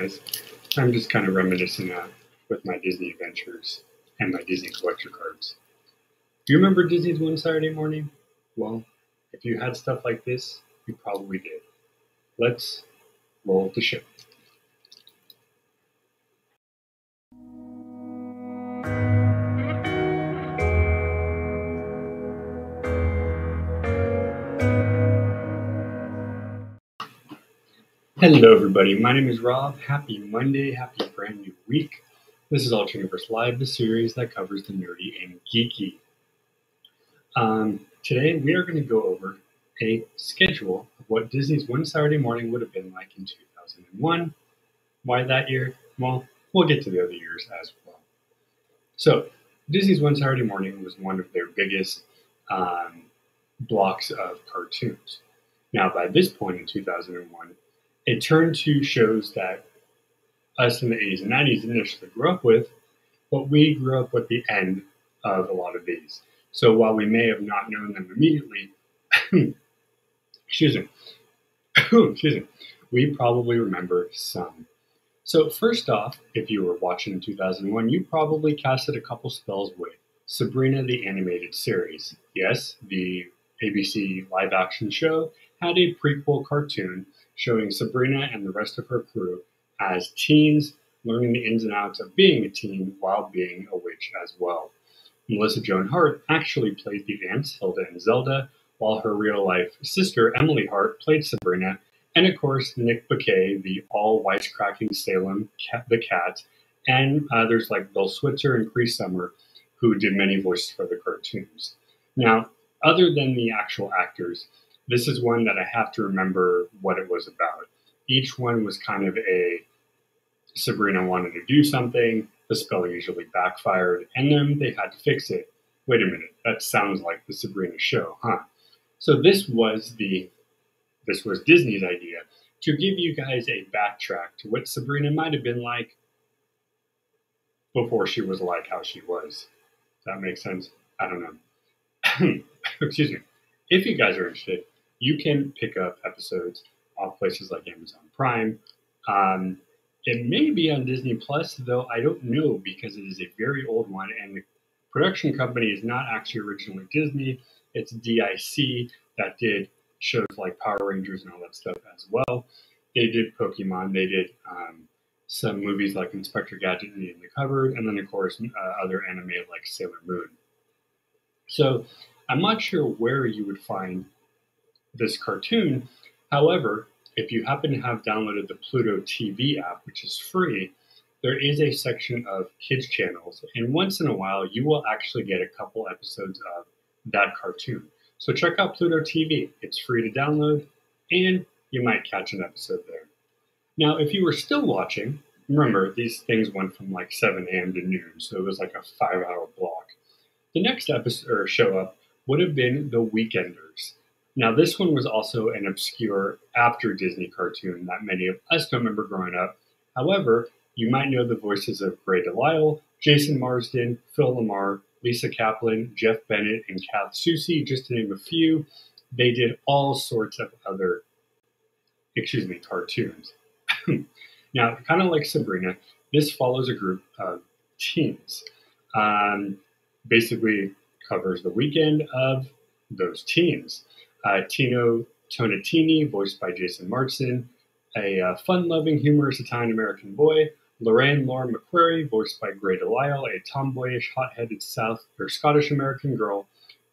guys. I'm just kind of reminiscing uh, with my Disney adventures and my Disney collector cards. Do you remember Disney's One Saturday Morning? Well, if you had stuff like this, you probably did. Let's roll the show. Hello, everybody. My name is Rob. Happy Monday. Happy brand new week. This is Alterniverse Live, the series that covers the nerdy and geeky. Um, today, we are going to go over a schedule of what Disney's One Saturday Morning would have been like in 2001. Why that year? Well, we'll get to the other years as well. So, Disney's One Saturday Morning was one of their biggest um, blocks of cartoons. Now, by this point in 2001, it turned to shows that us in the 80s and 90s initially grew up with, but we grew up with the end of a lot of these. So while we may have not known them immediately, excuse me, excuse me, we probably remember some. So first off, if you were watching in 2001, you probably casted a couple spells with Sabrina the Animated Series. Yes, the ABC live action show had a prequel cartoon showing Sabrina and the rest of her crew as teens learning the ins and outs of being a teen while being a witch as well. Melissa Joan Hart actually played the aunts Hilda and Zelda, while her real life sister Emily Hart played Sabrina, and of course Nick Bakay, the all wisecracking Salem cat, the cat, and others like Bill Switzer and Cree Summer, who did many voices for the cartoons. Now, other than the actual actors, this is one that I have to remember what it was about. Each one was kind of a Sabrina wanted to do something, the spell usually backfired, and then they had to fix it. Wait a minute, that sounds like the Sabrina show, huh? So this was the this was Disney's idea to give you guys a backtrack to what Sabrina might have been like before she was like how she was. Does that make sense? I don't know. Excuse me. If you guys are interested, you can pick up episodes off places like Amazon Prime. Um, it may be on Disney Plus, though I don't know because it is a very old one, and the production company is not actually originally Disney. It's DIC that did shows like Power Rangers and all that stuff as well. They did Pokemon. They did um, some movies like Inspector Gadget and the Cupboard, and then of course uh, other anime like Sailor Moon. So I'm not sure where you would find this cartoon. However, if you happen to have downloaded the Pluto TV app, which is free, there is a section of kids channels, and once in a while, you will actually get a couple episodes of that cartoon. So check out Pluto TV. It's free to download, and you might catch an episode there. Now, if you were still watching, remember these things went from like 7 a.m. to noon, so it was like a five-hour block. The next episode or show up would have been The Weekenders. Now, this one was also an obscure after Disney cartoon that many of us don't remember growing up. However, you might know the voices of Grey DeLisle, Jason Marsden, Phil LaMarr, Lisa Kaplan, Jeff Bennett, and Kath Soucie, just to name a few. They did all sorts of other, excuse me, cartoons. now, kind of like Sabrina, this follows a group of teens. Um, basically, covers the weekend of those teens uh, Tino Tonitini, voiced by Jason Marsden, a uh, fun-loving, humorous Italian-American boy, Lorraine Lauren McQuarrie, voiced by Grey DeLisle, a tomboyish, hot-headed South or Scottish-American girl,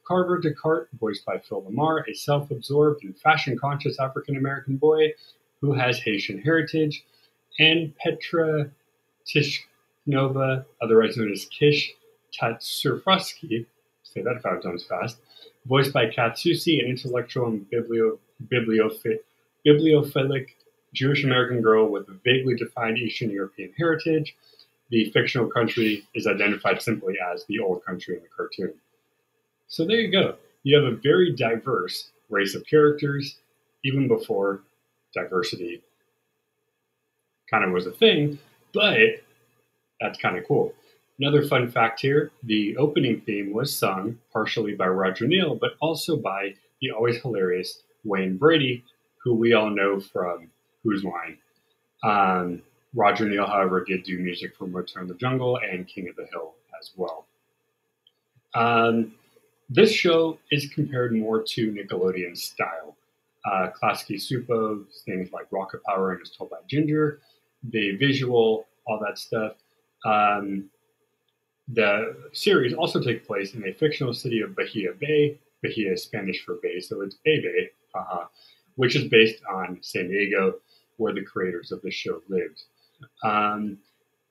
Carver Descartes, voiced by Phil LaMarr, a self-absorbed and fashion-conscious African-American boy who has Haitian heritage, and Petra Tishnova, otherwise known as Tish Katsufrakis, say that five times fast, voiced by Kath Soucie, an intellectual and biblio, bibliophilic Jewish American girl with a vaguely defined Eastern European heritage. The fictional country is identified simply as the old country in the cartoon. So there you go. You have a very diverse race of characters, even before diversity kind of was a thing, but that's kind of cool. Another fun fact here the opening theme was sung partially by Roger Neill, but also by the always hilarious Wayne Brady, who we all know from Whose Line. Um, Roger Neill, however, did do music for Motown the Jungle and King of the Hill as well. Um, this show is compared more to Nickelodeon style. Uh, Klasky Csupo, things like Rocket Power and is told by Ginger, the visual, all that stuff. Um, the series also takes place in a fictional city of Bahia Bay. Bahia is Spanish for bay, so it's Bay Bay, which is based on San Diego, where the creators of the show lived. Um,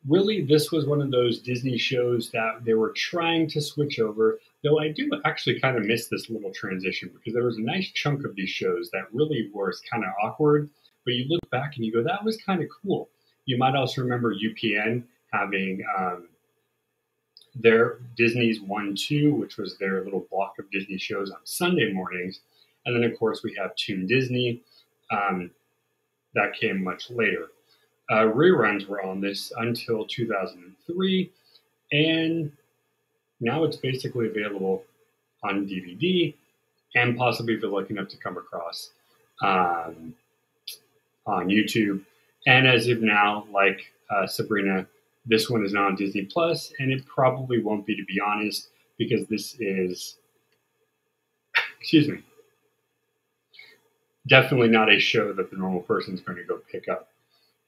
really, this was one of those Disney shows that they were trying to switch over, though I do actually kind of miss this little transition because there was a nice chunk of these shows that really was kind of awkward, but you look back and you go, that was kind of cool. You might also remember UPN having um, their Disney's 1 2, which was their little block of Disney shows on Sunday mornings. And then, of course, we have Toon Disney. Um, that came much later. Uh, reruns were on this until 2003, and now it's basically available on DVD and possibly if you're lucky enough to come across um, on YouTube. And as of now, like uh, Sabrina, this one is not on Disney Plus, and it probably won't be, to be honest, because this is, excuse me, definitely not a show that the normal person is going to go pick up.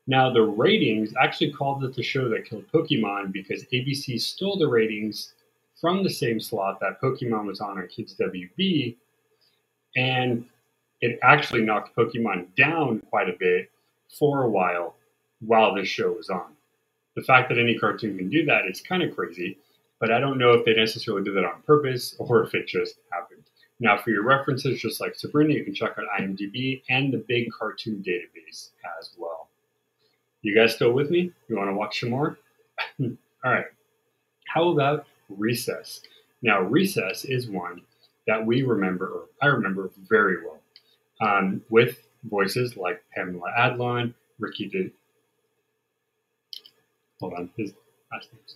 Now, the ratings actually called it the show that killed Pokemon because ABC stole the ratings from the same slot that Pokemon was on on Kids WB, and it actually knocked Pokemon down quite a bit for a while while this show was on. The fact that any cartoon can do that is kind of crazy, but I don't know if they necessarily did that on purpose or if it just happened. Now, for your references, just like Sabrina, you can check out IMDb and the big cartoon database as well. You guys still with me? You want to watch some more? All right. How about Recess? Now, Recess is one that we remember, or I remember very well, um, with voices like Pamela Adlon, Rickey. Hold on, his last name's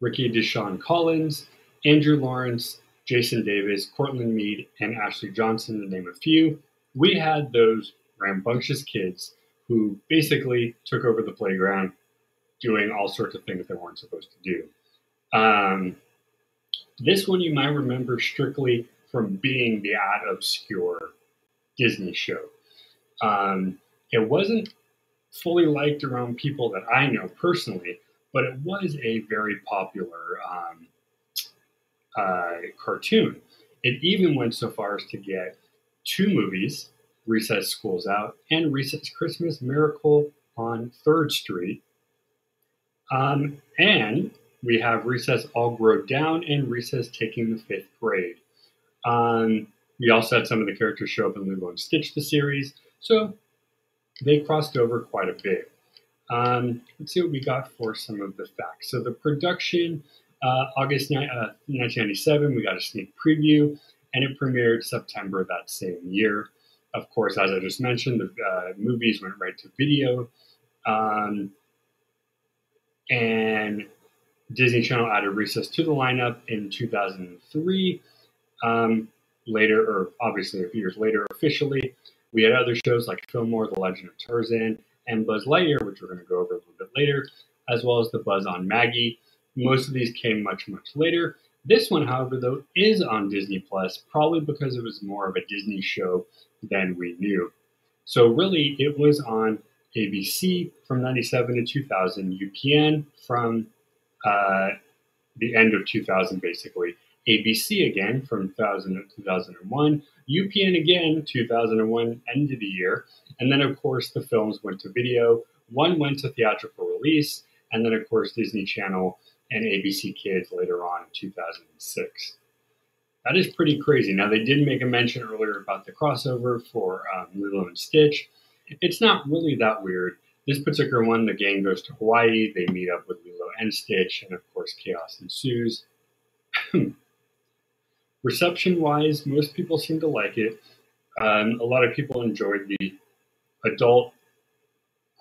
Rickey D'Shon Collins, Andrew Lawrence, Jason Davis, Courtland Mead, and Ashley Johnson, to name a few. We had those rambunctious kids who basically took over the playground doing all sorts of things they weren't supposed to do. Um, this one you might remember strictly from being the ad obscure Disney show. Um, it wasn't fully liked around people that I know personally, but it was a very popular um, uh, cartoon. It even went so far as to get two movies Recess Schools Out, and Recess Christmas Miracle on 3rd Street. Um, and we have Recess All Grow Down and Recess Taking the Fifth Grade. Um, we also had some of the characters show up in Lilo and Stitch, the series, so they crossed over quite a bit. Um, let's see what we got for some of the facts. So the production, uh, August ni- uh, 1997, we got a sneak preview, and it premiered September that same year. Of course, as I just mentioned, the uh, movies went right to video. Um, and Disney Channel added Recess to the lineup in 2003. Um, later, or obviously a few years later, officially, we had other shows like Fillmore, The Legend of Tarzan, and Buzz Lightyear, which we're going to go over a little bit later, as well as the Buzz on Maggie. Most of these came much, much later. This one, however, though, is on Disney Plus, probably because it was more of a Disney show than we knew. So really, it was on ABC from 97 to 2000, UPN from uh, the end of 2000, basically. ABC again from 2000 to 2001, UPN again 2001, end of the year, and then of course the films went to video. One went to theatrical release, and then of course Disney Channel and ABC Kids later on in 2006. That is pretty crazy. Now, they did make a mention earlier about the crossover for um, Lilo and Stitch. It's not really that weird. This particular one, the gang goes to Hawaii. They meet up with Lilo and Stitch, and of course, chaos ensues. Reception wise, most people seem to like it. Um, a lot of people enjoyed the adult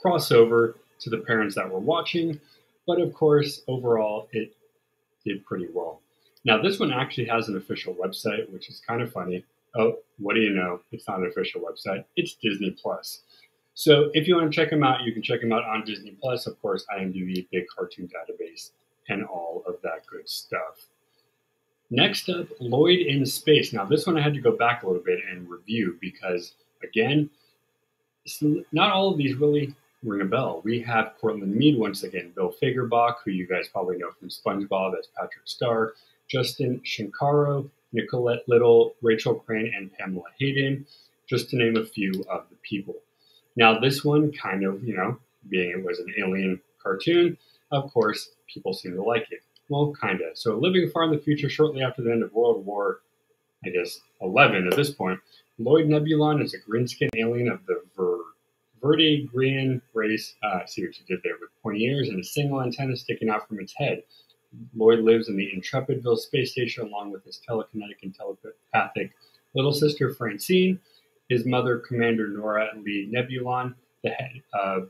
crossover to the parents that were watching, but of course, overall, it did pretty well. Now, this one actually has an official website, which is kind of funny. Oh, what do you know? It's not an official website. It's Disney Plus. So if you want to check them out, you can check them out on Disney Plus, of course, IMDb, big cartoon database, and all of that good stuff. Next up, Lloyd in Space. Now, this one I had to go back a little bit and review because, again, not all of these really ring a bell. We have Courtland Mead once again, Bill Fagerbakke, who you guys probably know from SpongeBob as Patrick Star, Justin Shenkarow, Nicolette Little, Rachel Crane, and Pamela Hayden, just to name a few of the people. Now, this one kind of, you know, being it was an alien cartoon, of course, people seem to like it. Well, kind of. So, living far in the future, shortly after the end of World War, I guess, 11 at this point, Lloyd Nebulon is a green skinned alien of the Ver- Verdigrian race. Uh, see what you did there with pointy ears and a single antenna sticking out from its head. Lloyd lives in the Intrepidville space station along with his telekinetic and telepathic little sister Francine, his mother, Commander Nora Lee Nebulon, the head of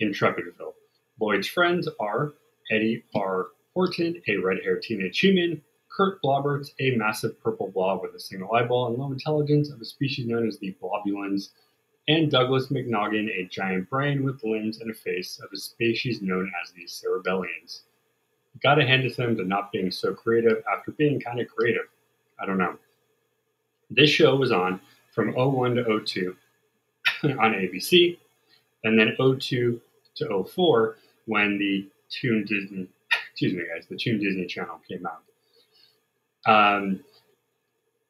Intrepidville. Lloyd's friends are Eddie R. Horton, a red haired teenage human, Kurt Blobberts, a massive purple blob with a single eyeball and low intelligence of a species known as the Blobulans, and Douglas McNoggin, a giant brain with limbs and a face of a species known as the Cerebellians. Gotta hand it to them to not being so creative after being kind of creative. I don't know. This show was on from 01 to 02 on ABC, and then 02 to 04 when the Toon Disney, excuse me, guys, the Toon Disney Channel came out. Um,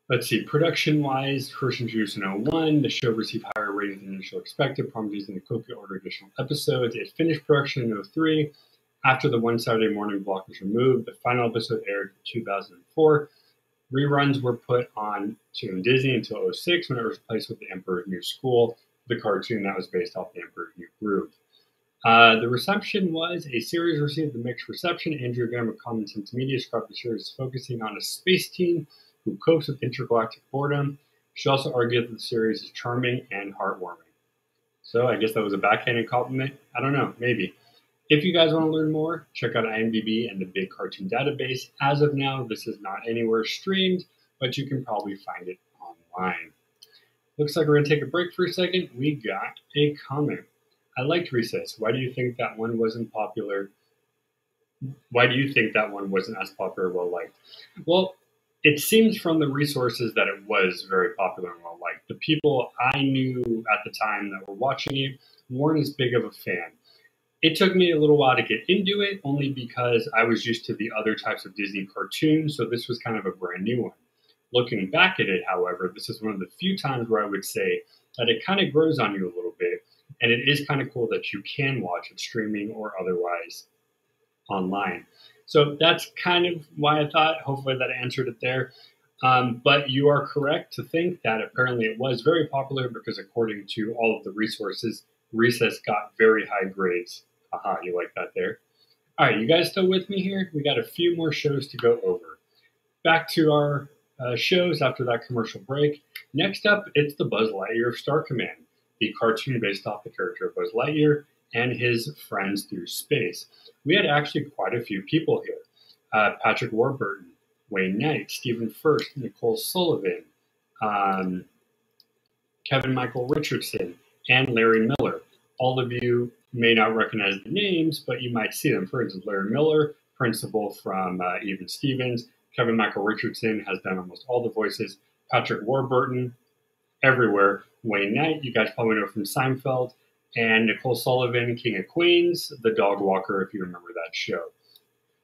let's see, production wise, first introduced in 01, the show received higher ratings than initially expected, promising the quickly order additional episodes. It finished production in 03. After the one Saturday morning block was removed, the final episode aired in 2004. Reruns were put on Toon Disney until 06 when it was replaced with The Emperor's New School, the cartoon that was based off The Emperor's New Groove. Uh, the reception was a series received a mixed reception. Andrea Graham of Common Sense Media described the series as focusing on a space team who copes with intergalactic boredom. She also argued that the series is charming and heartwarming. So I guess that was a backhanded compliment. I don't know, maybe. If you guys want to learn more, check out IMDb and the Big Cartoon Database. As of now, this is not anywhere streamed, but you can probably find it online. Looks like we're going to take a break for a second. We got a comment. I liked Recess. Why do you think that one wasn't popular? Why do you think that one wasn't as popular well liked? Well, it seems from the resources that it was very popular and well liked. The people I knew at the time that were watching it weren't as big of a fan. It took me a little while to get into it, only because I was used to the other types of Disney cartoons, so this was kind of a brand new one. Looking back at it, however, this is one of the few times where I would say that it kind of grows on you a little bit, and it is kind of cool that you can watch it streaming or otherwise online. So that's kind of why I thought, hopefully, that answered it there. Um, but you are correct to think that apparently it was very popular because, according to all of the resources, Recess got very high grades Haha, you like that there. All right, you guys still with me here? We got a few more shows to go over. Back to our uh, shows after that commercial break. Next up, it's the Buzz Lightyear of Star Command, the cartoon based off the character of Buzz Lightyear and his friends through space. We had actually quite a few people here uh, Patrick Warburton, Wayne Knight, Stephen Furst, Nicole Sullivan, um, Kevin Michael Richardson, and Larry Miller. All of you may not recognize the names, but you might see them. For instance, Larry Miller, principal from uh, Even Stevens. Kevin Michael Richardson has done almost all the voices. Patrick Warburton, everywhere. Wayne Knight, you guys probably know from Seinfeld. And Nicole Sullivan, King of Queens, the dog walker, if you remember that show.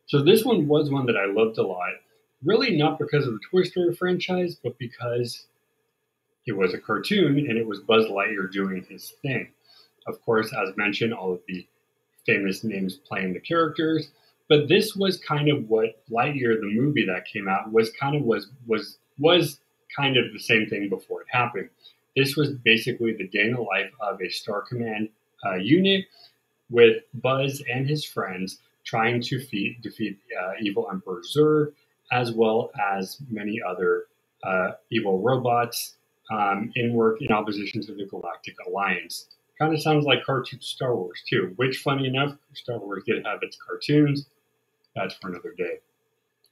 So this one was one that I loved a lot. Really not because of the Toy Story franchise, but because it was a cartoon and it was Buzz Lightyear doing his thing. Of course, as mentioned, all of the famous names playing the characters. But this was kind of what Lightyear, the movie that came out, was kind of was was was kind of the same thing before it happened. This was basically the day in the life of a Star Command uh, unit with Buzz and his friends trying to defeat, defeat uh, evil Emperor Zurg, as well as many other uh, evil robots um, in work in opposition to the Galactic Alliance. Kind of sounds like cartoon Star Wars too, which, funny enough, Star Wars did have its cartoons. That's for another day.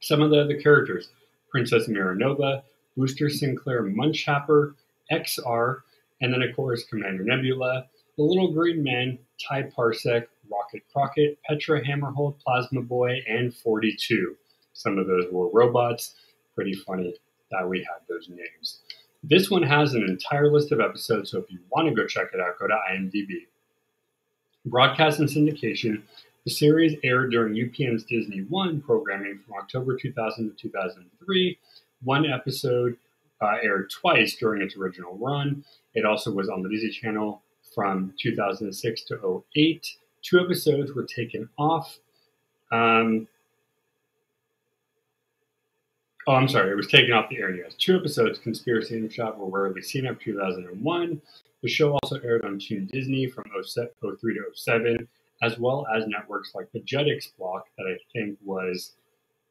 Some of the other characters Princess Miranova, Booster Sinclair Munchapper, XR, and then, of course, Commander Nebula, The Little Green Men, Ty Parsec, Rocket Crockett, Petra Hammerhold, Plasma Boy, and 42. Some of those were robots. Pretty funny that we had those names. This one has an entire list of episodes, so if you want to go check it out, go to IMDb. Broadcast and syndication. The series aired during UPN's Disney One programming from October 2000 to 2003. One episode uh, aired twice during its original run. It also was on the Disney Channel from 2006 to 08. Two episodes were taken off. Um, oh, I'm sorry, it was taken off the air. Yes, two episodes, Conspiracy and Shop, were rarely seen after 2001. The show also aired on Toon Disney from 03 to 07, as well as networks like the Jetix block that I think was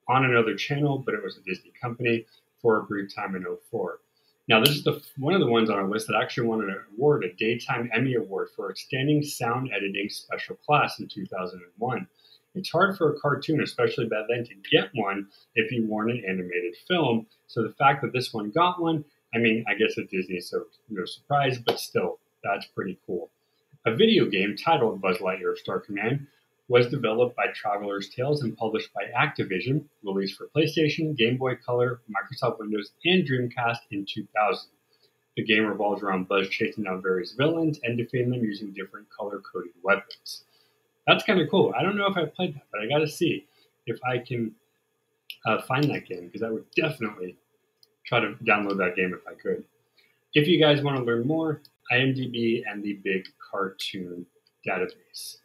on another channel, but it was a Disney company for a brief time in 04. Now, this is the one of the ones on our list that actually won an award, a Daytime Emmy Award for Outstanding Sound Editing Special Class in 2001. It's hard for a cartoon, especially back then, to get one if you weren't an animated film. So the fact that this one got one, I mean, I guess at Disney, so no surprise, but still, that's pretty cool. A video game titled Buzz Lightyear Star Command was developed by Traveller's Tales and published by Activision, released for PlayStation, Game Boy Color, Microsoft Windows, and Dreamcast in 2000. The game revolves around Buzz chasing down various villains and defeating them using different color coded weapons. That's kind of cool. I don't know if I've played that, but I got to see if I can uh, find that game because I would definitely try to download that game if I could. If you guys want to learn more, IMDb and the Big Cartoon database.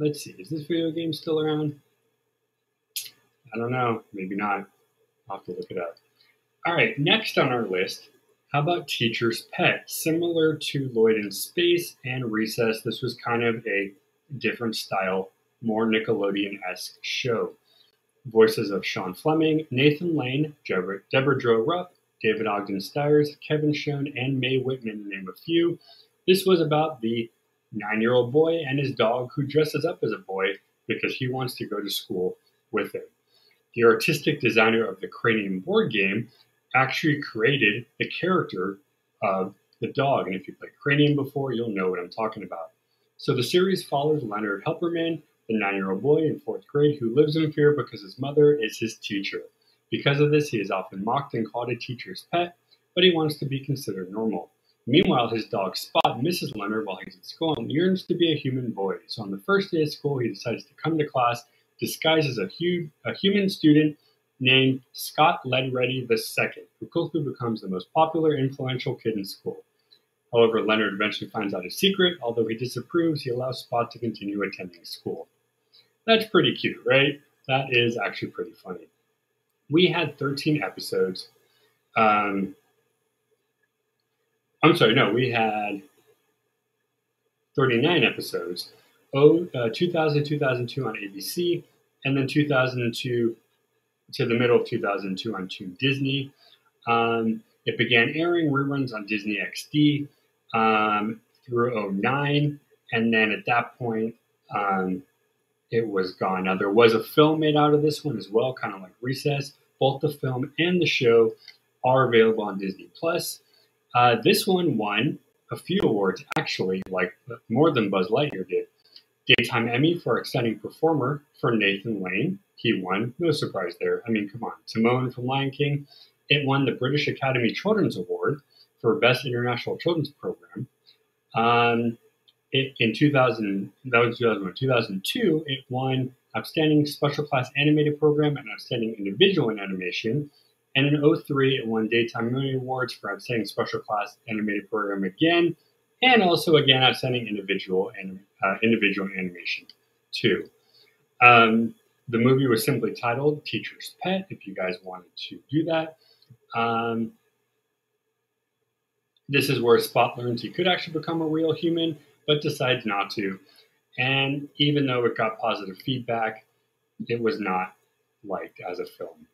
Let's see, is this video game still around? I don't know, maybe not. I'll have to look it up. All right, next on our list, how about Teacher's Pet? Similar to Lloyd in Space and Recess, this was kind of a different style, more Nickelodeon esque show. Voices of Shaun Fleming, Nathan Lane, Deborah, Deborah Rupp, David Ogden Stiers, Kevin Schon, and Mae Whitman, to name a few. This was about the nine year old boy and his dog who dresses up as a boy because he wants to go to school with him. The artistic designer of the Cranium board game actually created the character of the dog. And if you played Cranium before, you'll know what I'm talking about. So the series follows Leonard Helperman, the nine year old boy in fourth grade who lives in fear because his mother is his teacher. Because of this, he is often mocked and called a teacher's pet, but he wants to be considered normal. Meanwhile, his dog Spot misses Leonard while he's at school and yearns to be a human boy. So on the first day of school, he decides to come to class disguised as a, hu- a human student named Scott Leadready II, who quickly becomes the most popular, influential kid in school. However, Leonard eventually finds out his secret. Although he disapproves, he allows Spot to continue attending school. That's pretty cute, right? That is actually pretty funny. We had 13 episodes. Um, I'm sorry, no, we had 39 episodes. Oh, uh, 2000, 2002 on ABC, and then 2002 to the middle of 2002 on Toon Disney. Um, it began airing reruns on Disney XD um, through 09, and then at that point, um, it was gone. Now, there was a film made out of this one as well, kind of like Recess. Both the film and the show are available on Disney Plus. Uh, this one won a few awards, actually, like more than Buzz Lightyear did. Daytime Emmy for Outstanding Performer for Nathan Lane. He won. No surprise there. I mean, come on. Timon from Lion King. It won the British Academy Children's Award for Best International Children's Program. Um, it, in 2000, that was 2001. 2002, it won Outstanding Special Class Animated Program and Outstanding Individual in Animation. And in 03, it won Daytime Emmy Awards for Outstanding Special Class Animated Program again, and also again Outstanding Individual and uh, Individual Animation too. Um, the movie was simply titled Teacher's Pet. If you guys wanted to do that, um, this is where Spot learns he could actually become a real human, but decides not to. And even though it got positive feedback, it was not liked as a film.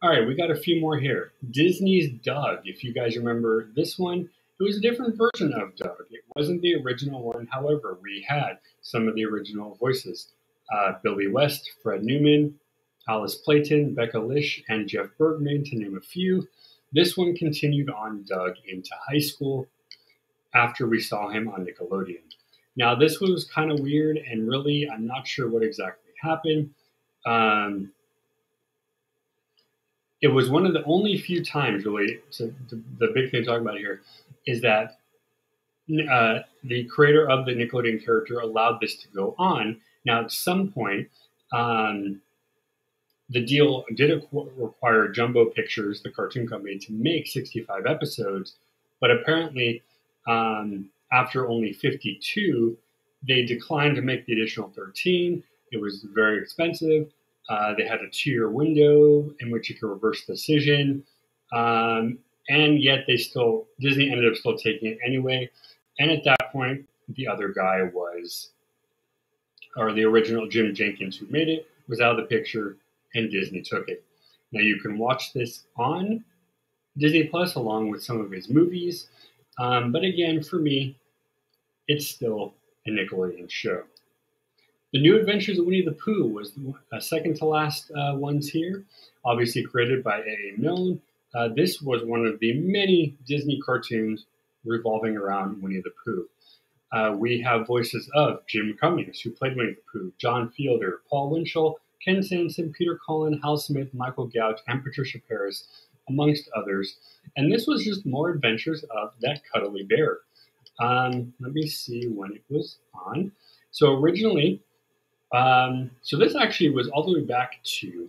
All right, we got a few more here. Disney's Doug. If you guys remember this one, it was a different version of Doug. It wasn't the original one. However, we had some of the original voices uh, Billy West, Fred Newman, Alice Playten, Becca Lish, and Jeff Bergman, to name a few. This one continued on Doug into high school after we saw him on Nickelodeon. Now, this was kind of weird, and really, I'm not sure what exactly happened. Um, it was one of the only few times, really, so the, the big thing to talk about here is that uh, the creator of the Nickelodeon character allowed this to go on. Now, at some point, um, the deal did require Jumbo Pictures, the cartoon company, to make 65 episodes, but apparently, um, after only 52, they declined to make the additional 13. It was very expensive. Uh, they had a two-year window in which you could reverse the decision, um, and yet they still Disney ended up still taking it anyway. And at that point, the other guy was, or the original Jim Jinkins who made it was out of the picture, and Disney took it. Now you can watch this on Disney Plus along with some of his movies, um, but again, for me, it's still a Nickelodeon show. The New Adventures of Winnie the Pooh was the uh, second to last uh, ones here, obviously created by A.A. Milne. Uh, this was one of the many Disney cartoons revolving around Winnie the Pooh. Uh, we have voices of Jim Cummings, who played Winnie the Pooh, John Fiedler, Paul Winchell, Ken Sansom, Peter Cullen, Hal Smith, Michael Gouch, and Patricia Parris, amongst others. And this was just more adventures of that cuddly bear. Um, let me see when it was on. So originally, um, so this actually was all the way back to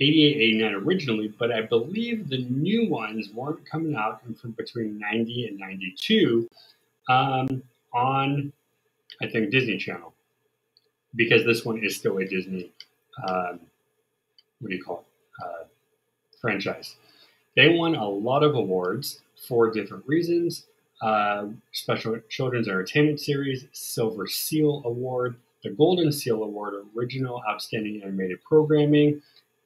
88, 89 originally, but I believe the new ones weren't coming out from between 90 and 92 um, on, I think, Disney Channel, because this one is still a Disney, um, what do you call it, uh, franchise. They won a lot of awards for different reasons. Uh, Special Children's Entertainment Series, Silver Seal Award, the Golden Seal Award, Original Outstanding Animated Programming,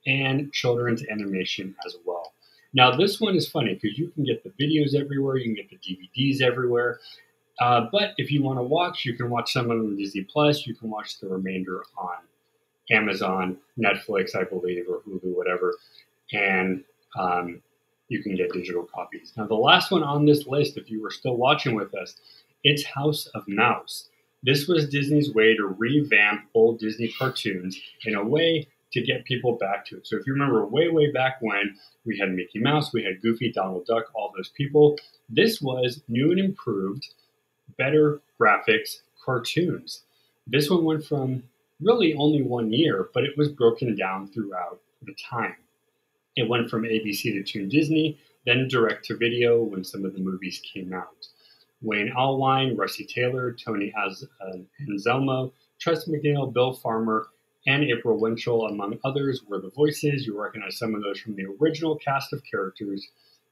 and Children's Animation as well. Now, this one is funny because you can get the videos everywhere, you can get the DVDs everywhere. Uh, but if you want to watch, you can watch some of them on Disney Plus. You can watch the remainder on Amazon, Netflix, I believe, or Hulu, whatever. And um, you can get digital copies. Now, the last one on this list, if you were still watching with us, it's House of Mouse. This was Disney's way to revamp old Disney cartoons in a way to get people back to it. So if you remember way, way back when we had Mickey Mouse, we had Goofy, Donald Duck, all those people, this was new and improved, better graphics cartoons. This one went from really only one year, but it was broken down throughout the time. It went from ABC to Toon Disney, then direct to video when some of the movies came out. Wayne Allwine, Russi Taylor, Tony uh, Anselmo, Tress MacNeille, Bill Farmer, and April Winchell, among others, were the voices. You recognize some of those from the original cast of characters,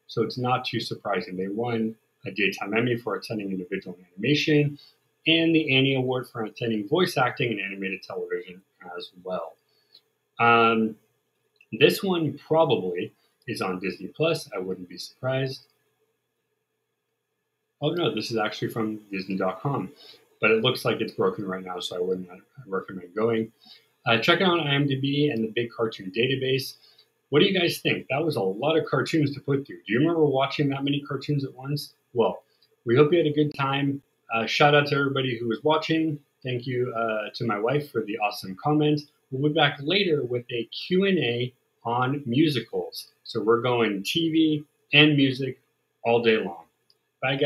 so it's not too surprising. They won a Daytime Emmy for Outstanding Individual Animation and the Annie Award for Outstanding Voice Acting in Animated Television as well. Um, this one probably is on Disney Plus. I wouldn't be surprised. Oh no, this is actually from Disney.com, but it looks like it's broken right now, so I wouldn't recommend going. Uh, check out IMDb and the Big Cartoon Database. What do you guys think? That was a lot of cartoons to put through. Do you remember watching that many cartoons at once? Well, we hope you had a good time. Uh, shout out to everybody who was watching. Thank you uh, to my wife for the awesome comment. We'll be back later with a Q&A on musicals. So we're going TV and music all day long. Bye, guys.